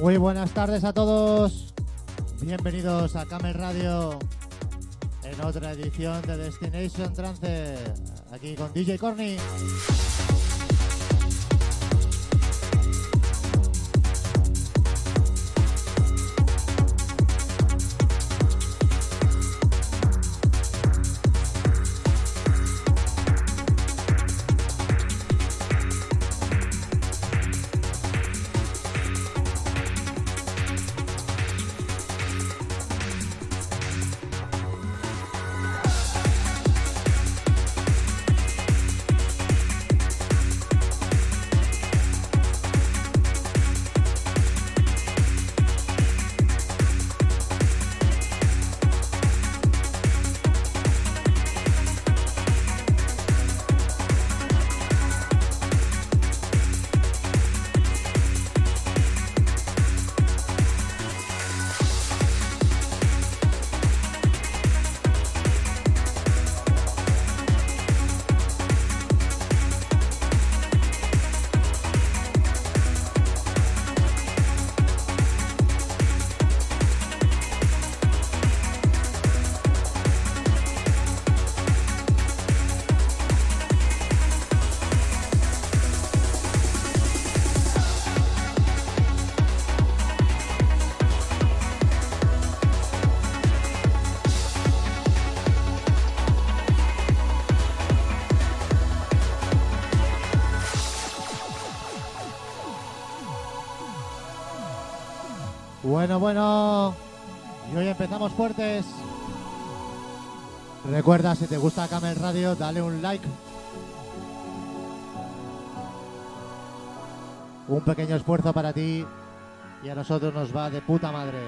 Muy buenas tardes a todos. Bienvenidos a Camel Radio en otra edición de Destination Trance. Aquí con DJ Corny. Bueno, bueno. Y hoy empezamos fuertes. Recuerda, si te gusta Camel Radio, dale un like. Un pequeño esfuerzo para ti y a nosotros nos va de puta madre.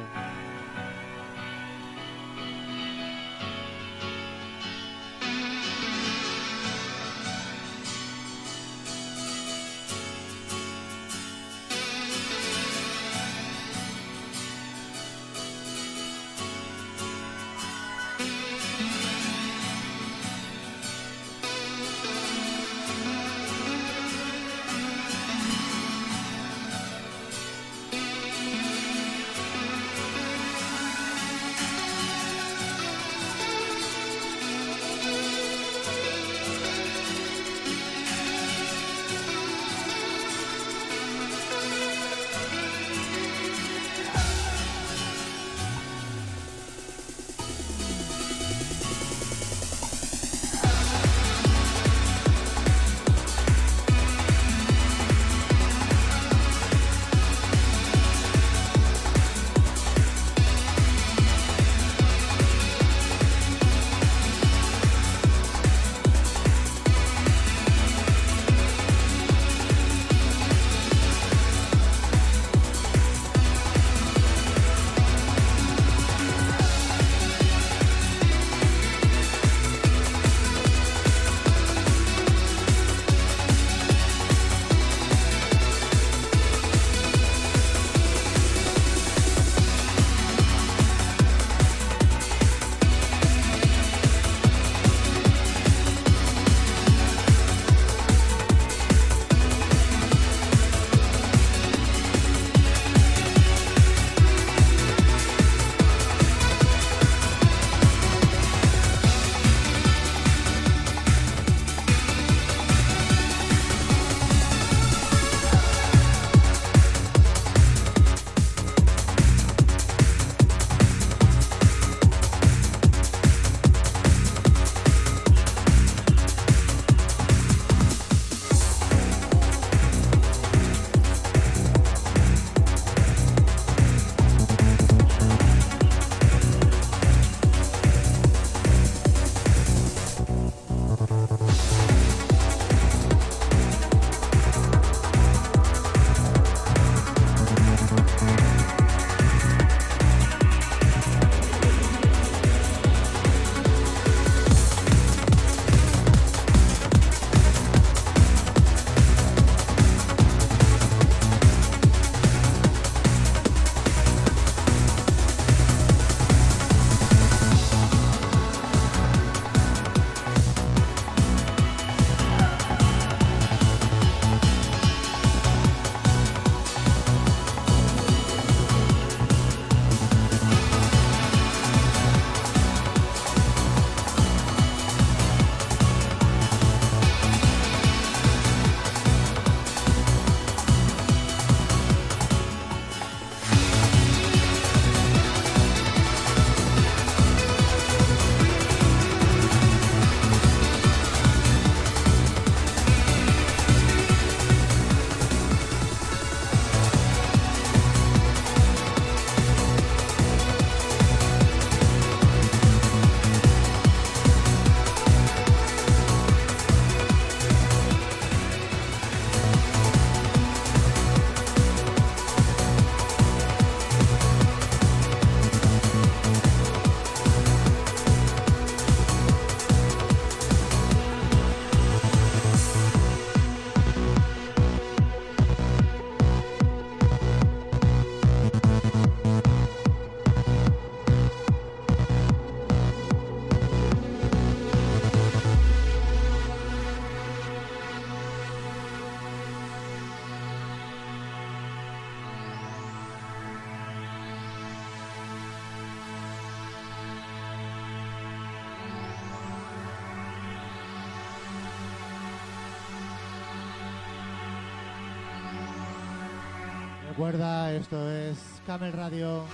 Esto es Camel Radio.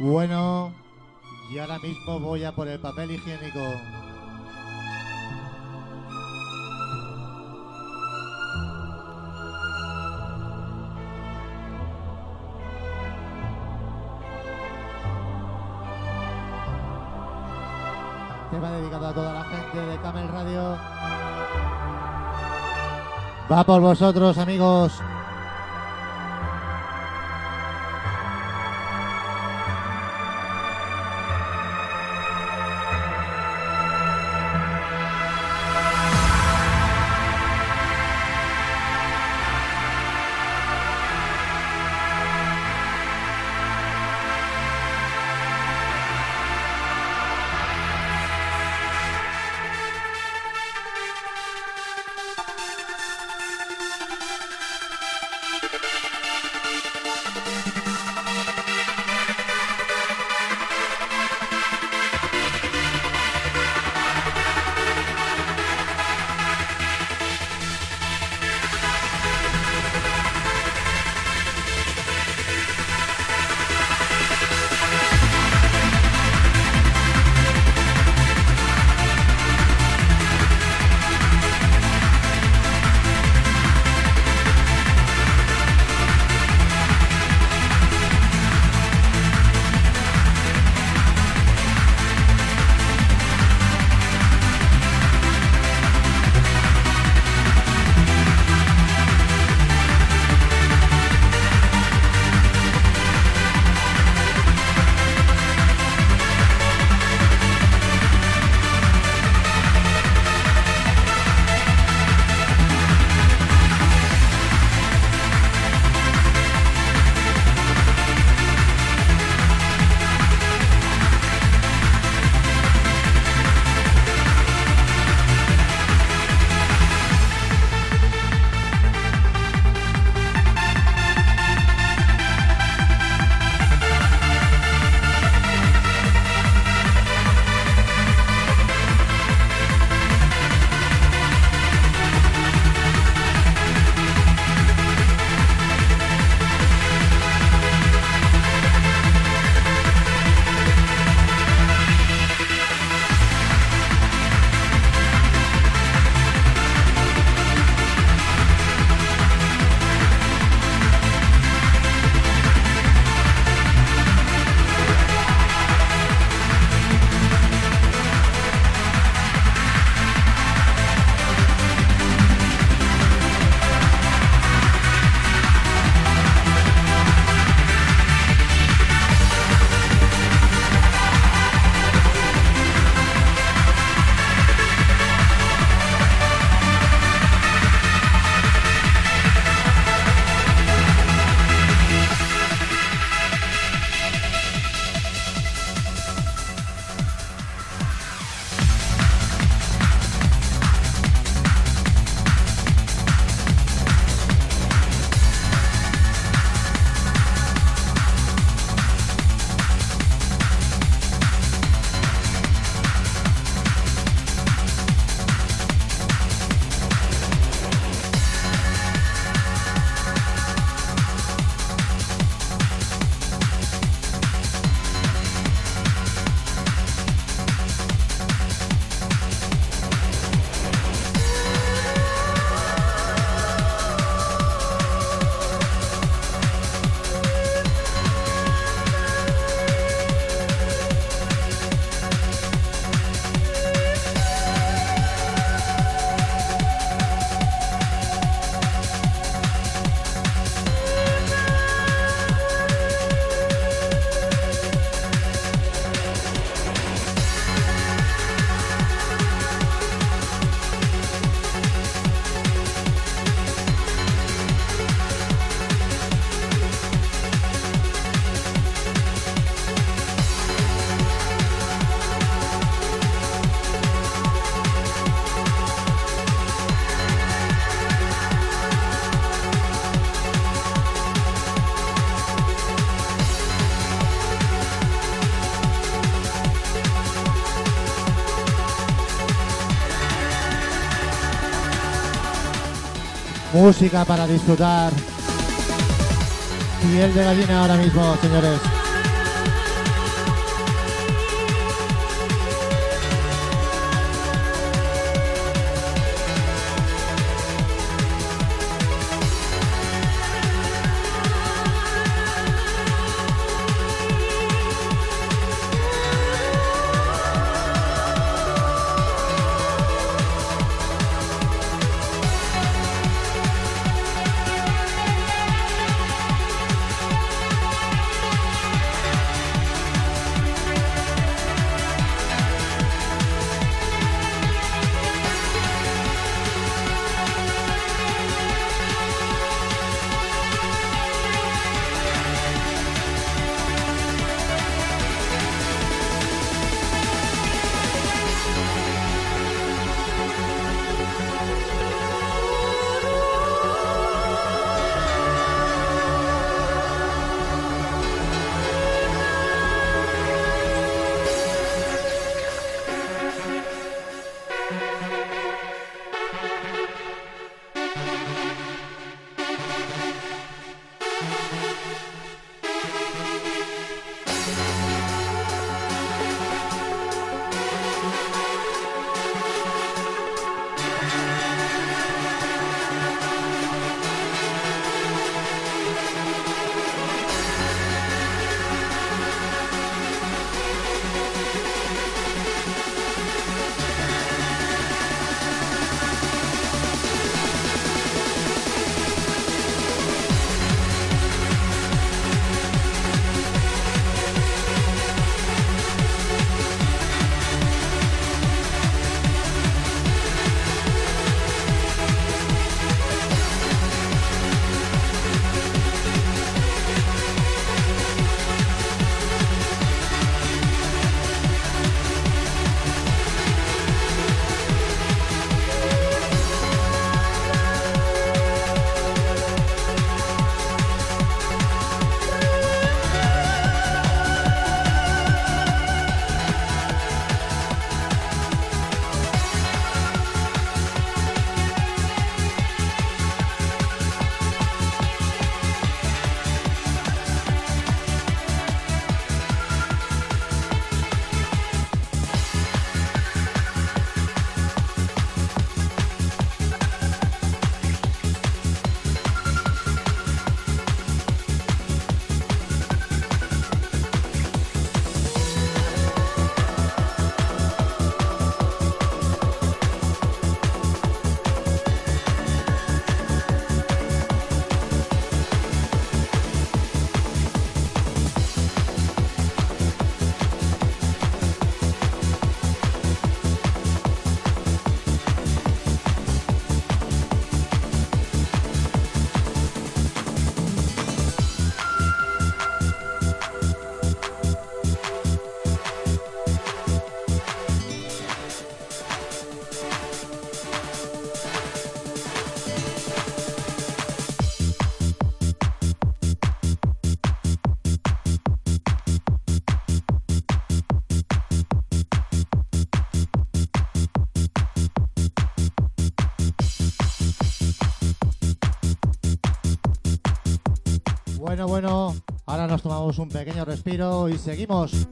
Bueno, y ahora mismo voy a por el papel higiénico. Tema dedicado a toda la gente de Camel Radio. Va por vosotros, amigos. Música para disfrutar. Piel de gallina ahora mismo, señores. Bueno, bueno, ahora nos tomamos un pequeño respiro y seguimos.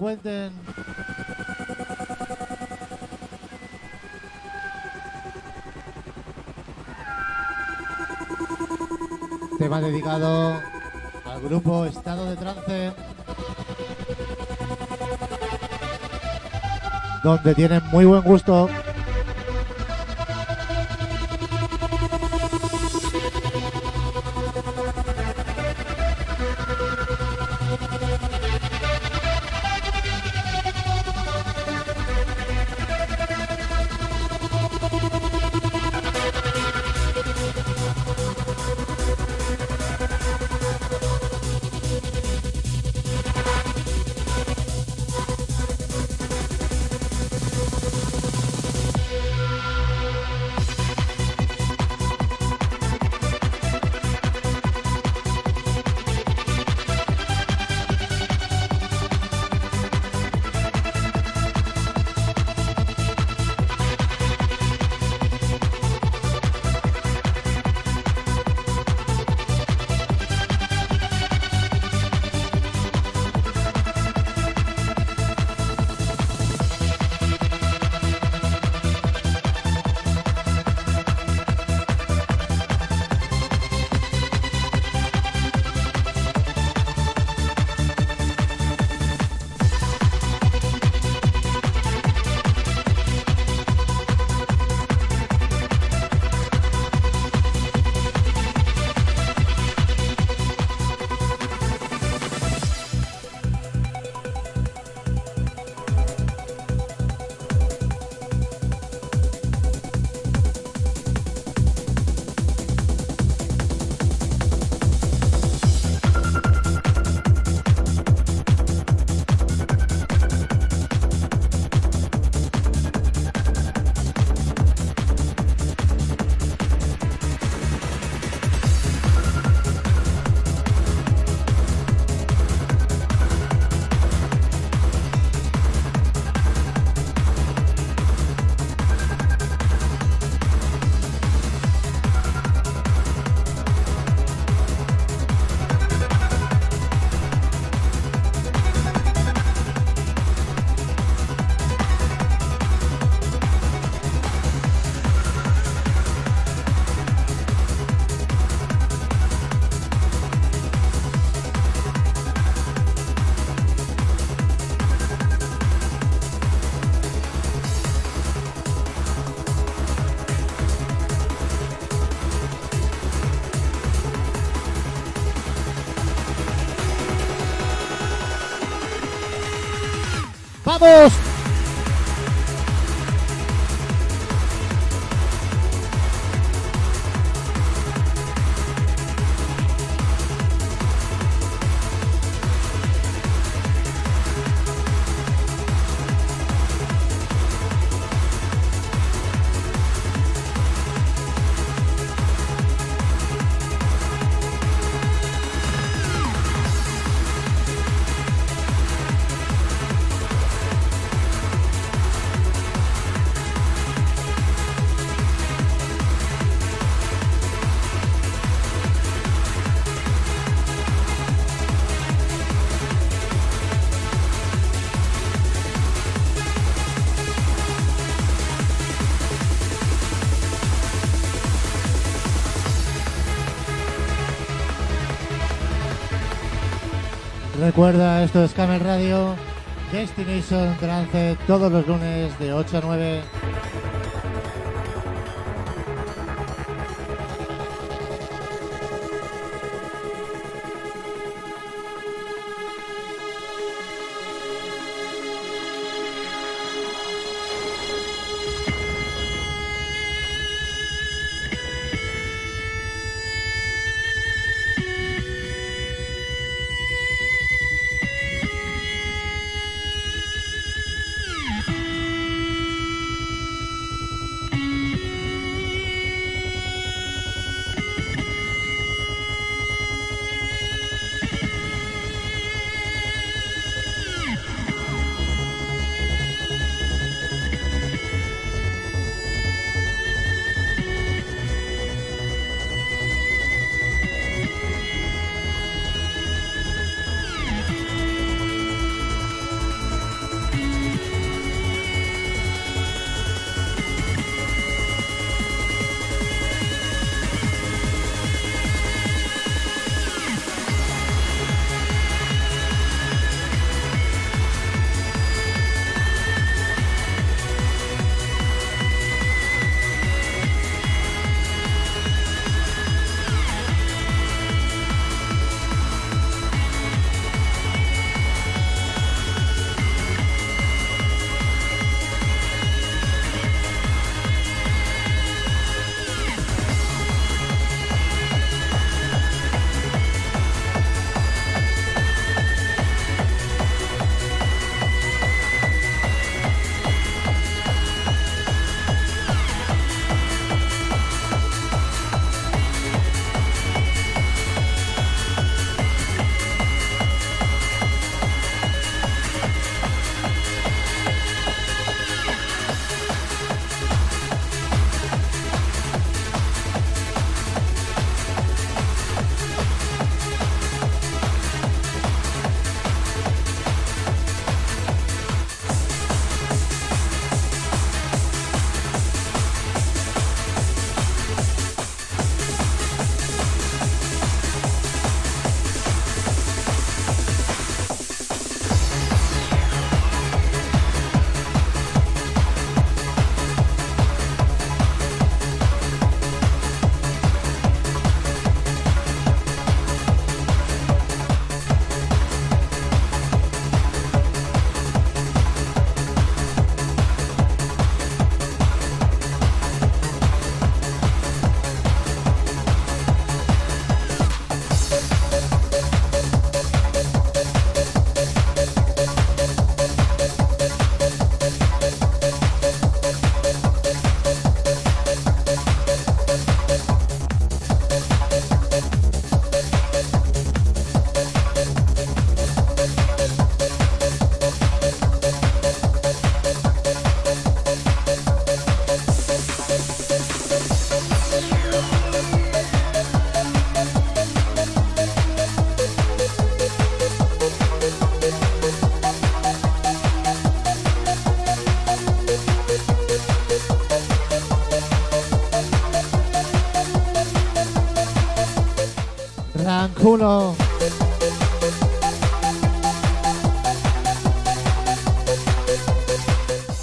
Cuenten. Tema dedicado al grupo Estado de Trance. Donde tienen muy buen gusto. ¡Vamos! Recuerda, esto es Camel Radio, Destination Trance, todos los lunes de 8 a 9.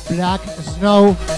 Black Snow.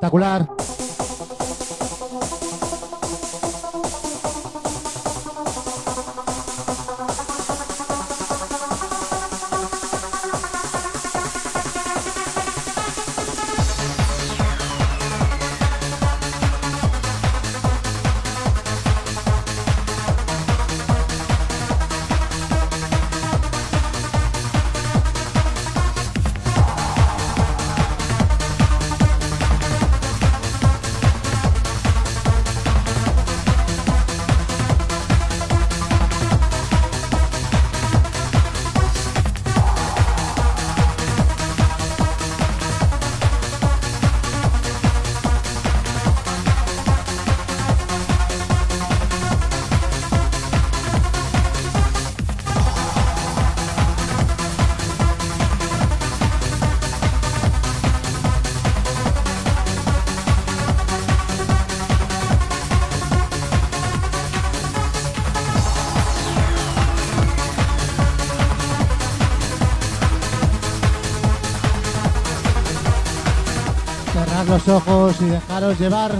Espectacular. Los ojos y dejaros llevar.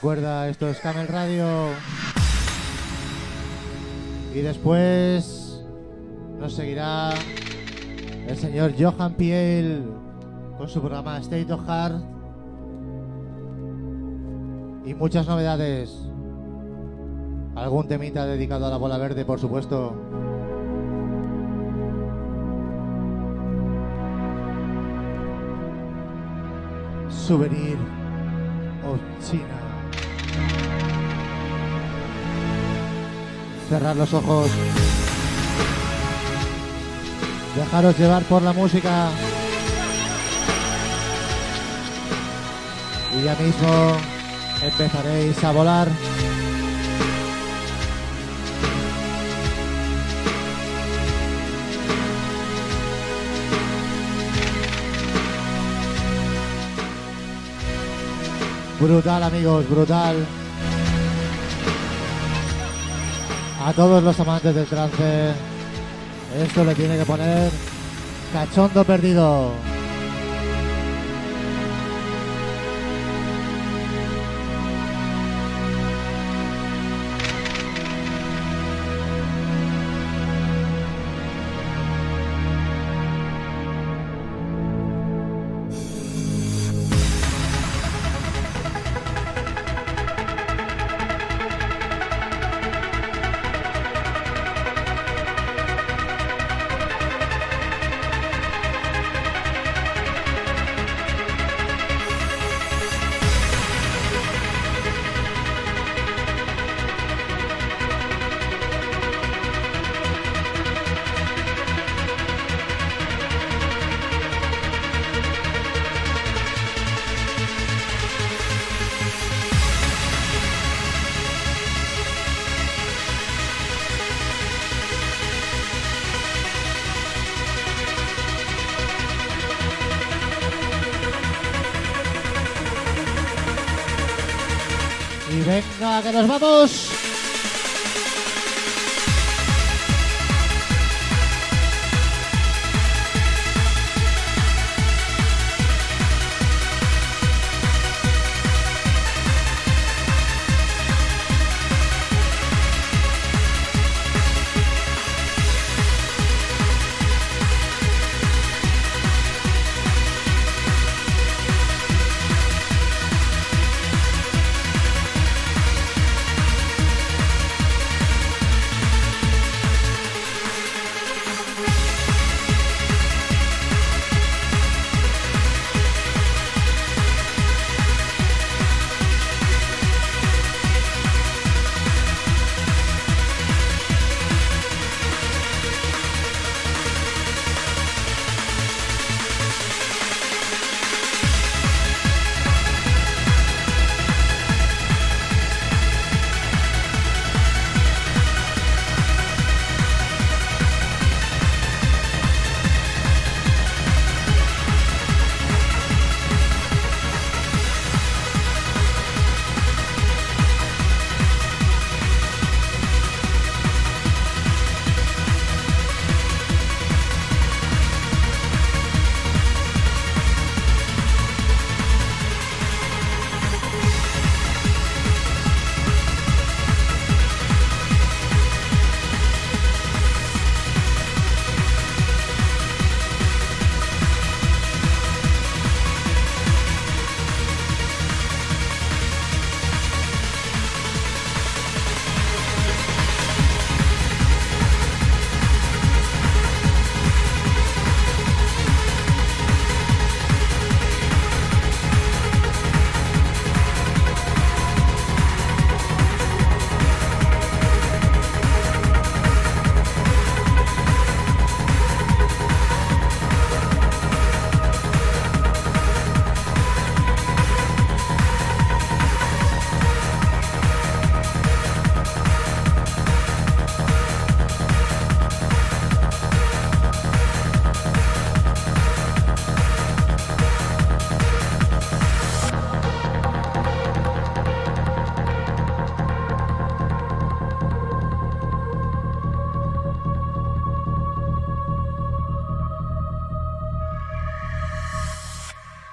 Recuerda, esto es Camel Radio. Y después nos seguirá el señor Johan Piel con su programa State of Heart. Y muchas novedades. Algún temita dedicado a la bola verde, por supuesto. Souvenir of China. Cerrar los ojos. Dejaros llevar por la música. Y ya mismo empezaréis a volar. Brutal amigos, brutal. A todos los amantes del trance, esto le tiene que poner cachondo perdido. Que nos vamos.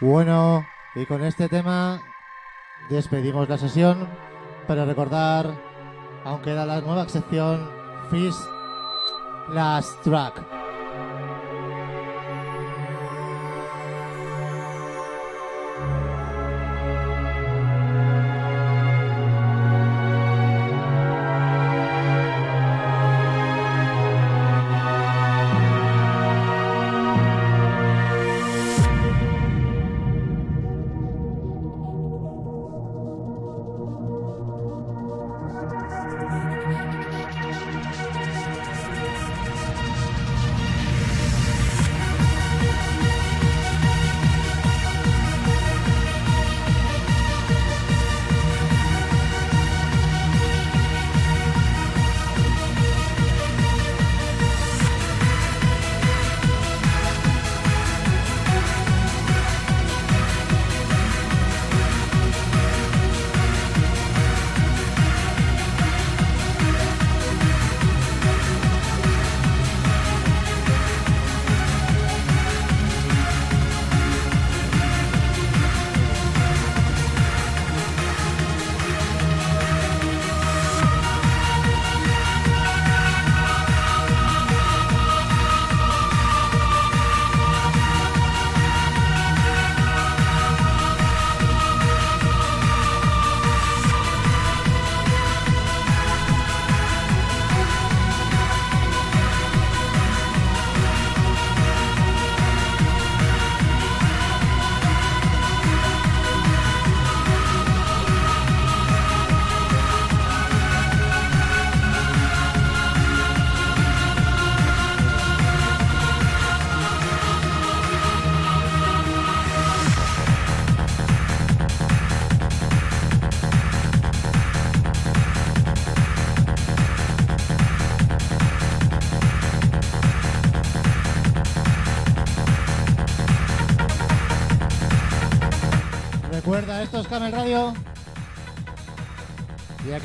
Bueno, y con este tema despedimos la sesión, pero recordar, aunque era la nueva sección Fish Last Track.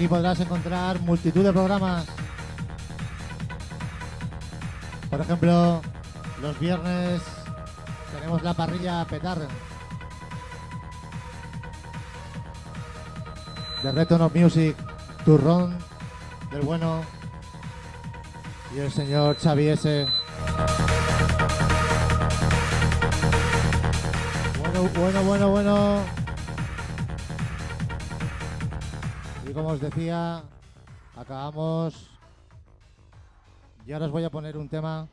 Aquí podrás encontrar multitud de programas. Por ejemplo, los viernes tenemos la parrilla Petar. De Return of Music, Turrón, del bueno. Y el señor Xavi S. Bueno, bueno, bueno, bueno. Como os decía, acabamos. Y ahora os voy a poner un tema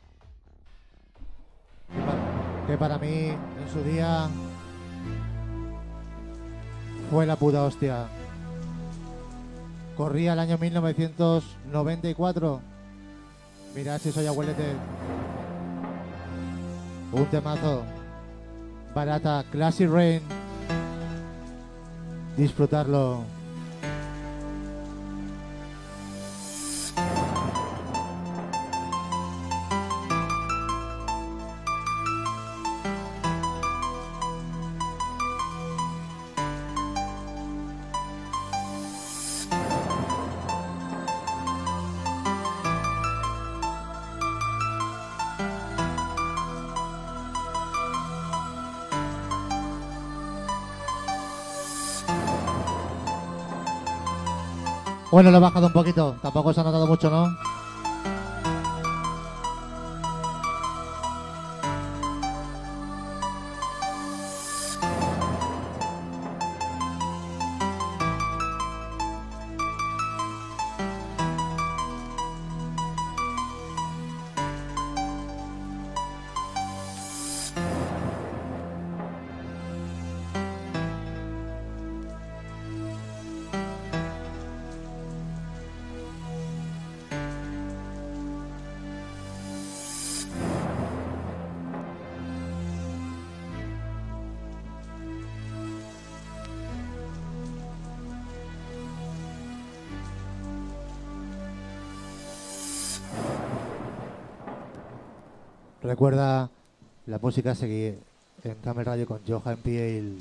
que para, mí en su día fue la puta hostia. Corría el año 1994. Mirad si soy abuelete. Un temazo. Barata, Classy Rain. Disfrutarlo. Bueno, lo he bajado un poquito. Tampoco se ha notado mucho, ¿no? Recuerda la música seguir en Camel Radio con Johan Piel.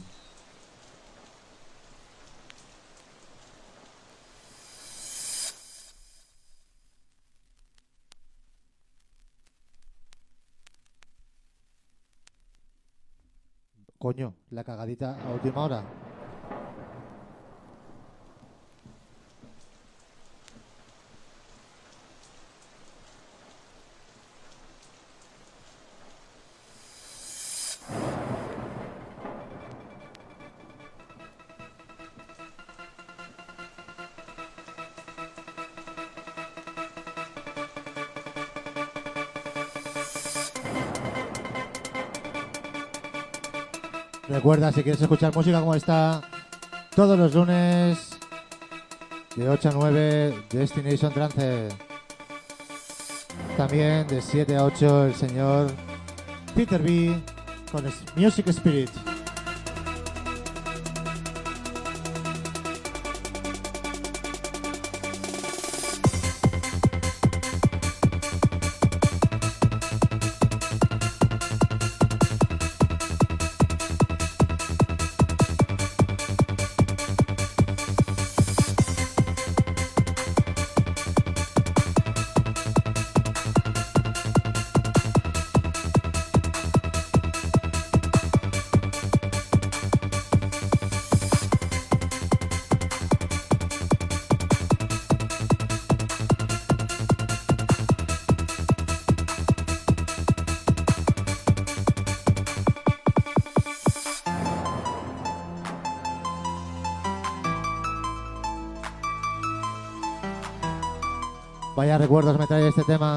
Coño, la cagadita a última hora. Recuerda, si quieres escuchar música como esta, todos los lunes de 8 a 9, Destination Trance. También de 7 a 8, el señor Peter B con Music Spirit. Este tema.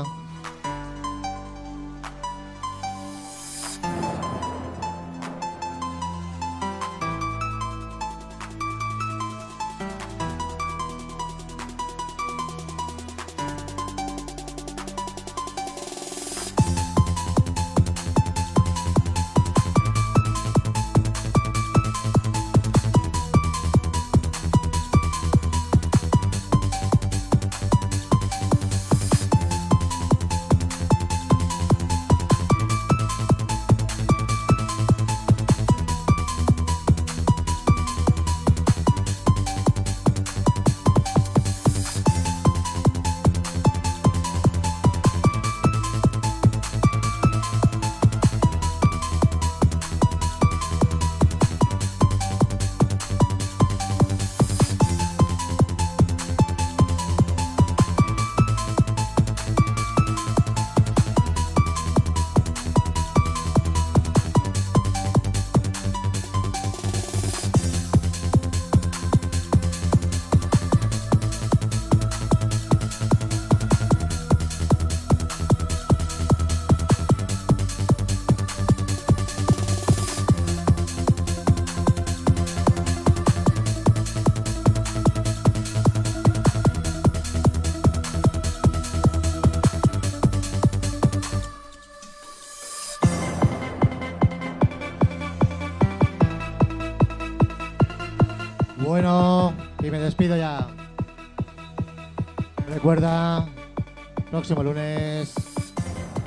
Próximo lunes,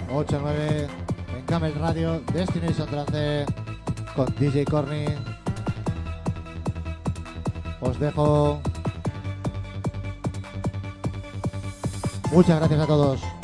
8 a 9, en Camel Radio, Destination Trance, con DJ Corny. Os dejo. Muchas gracias a todos.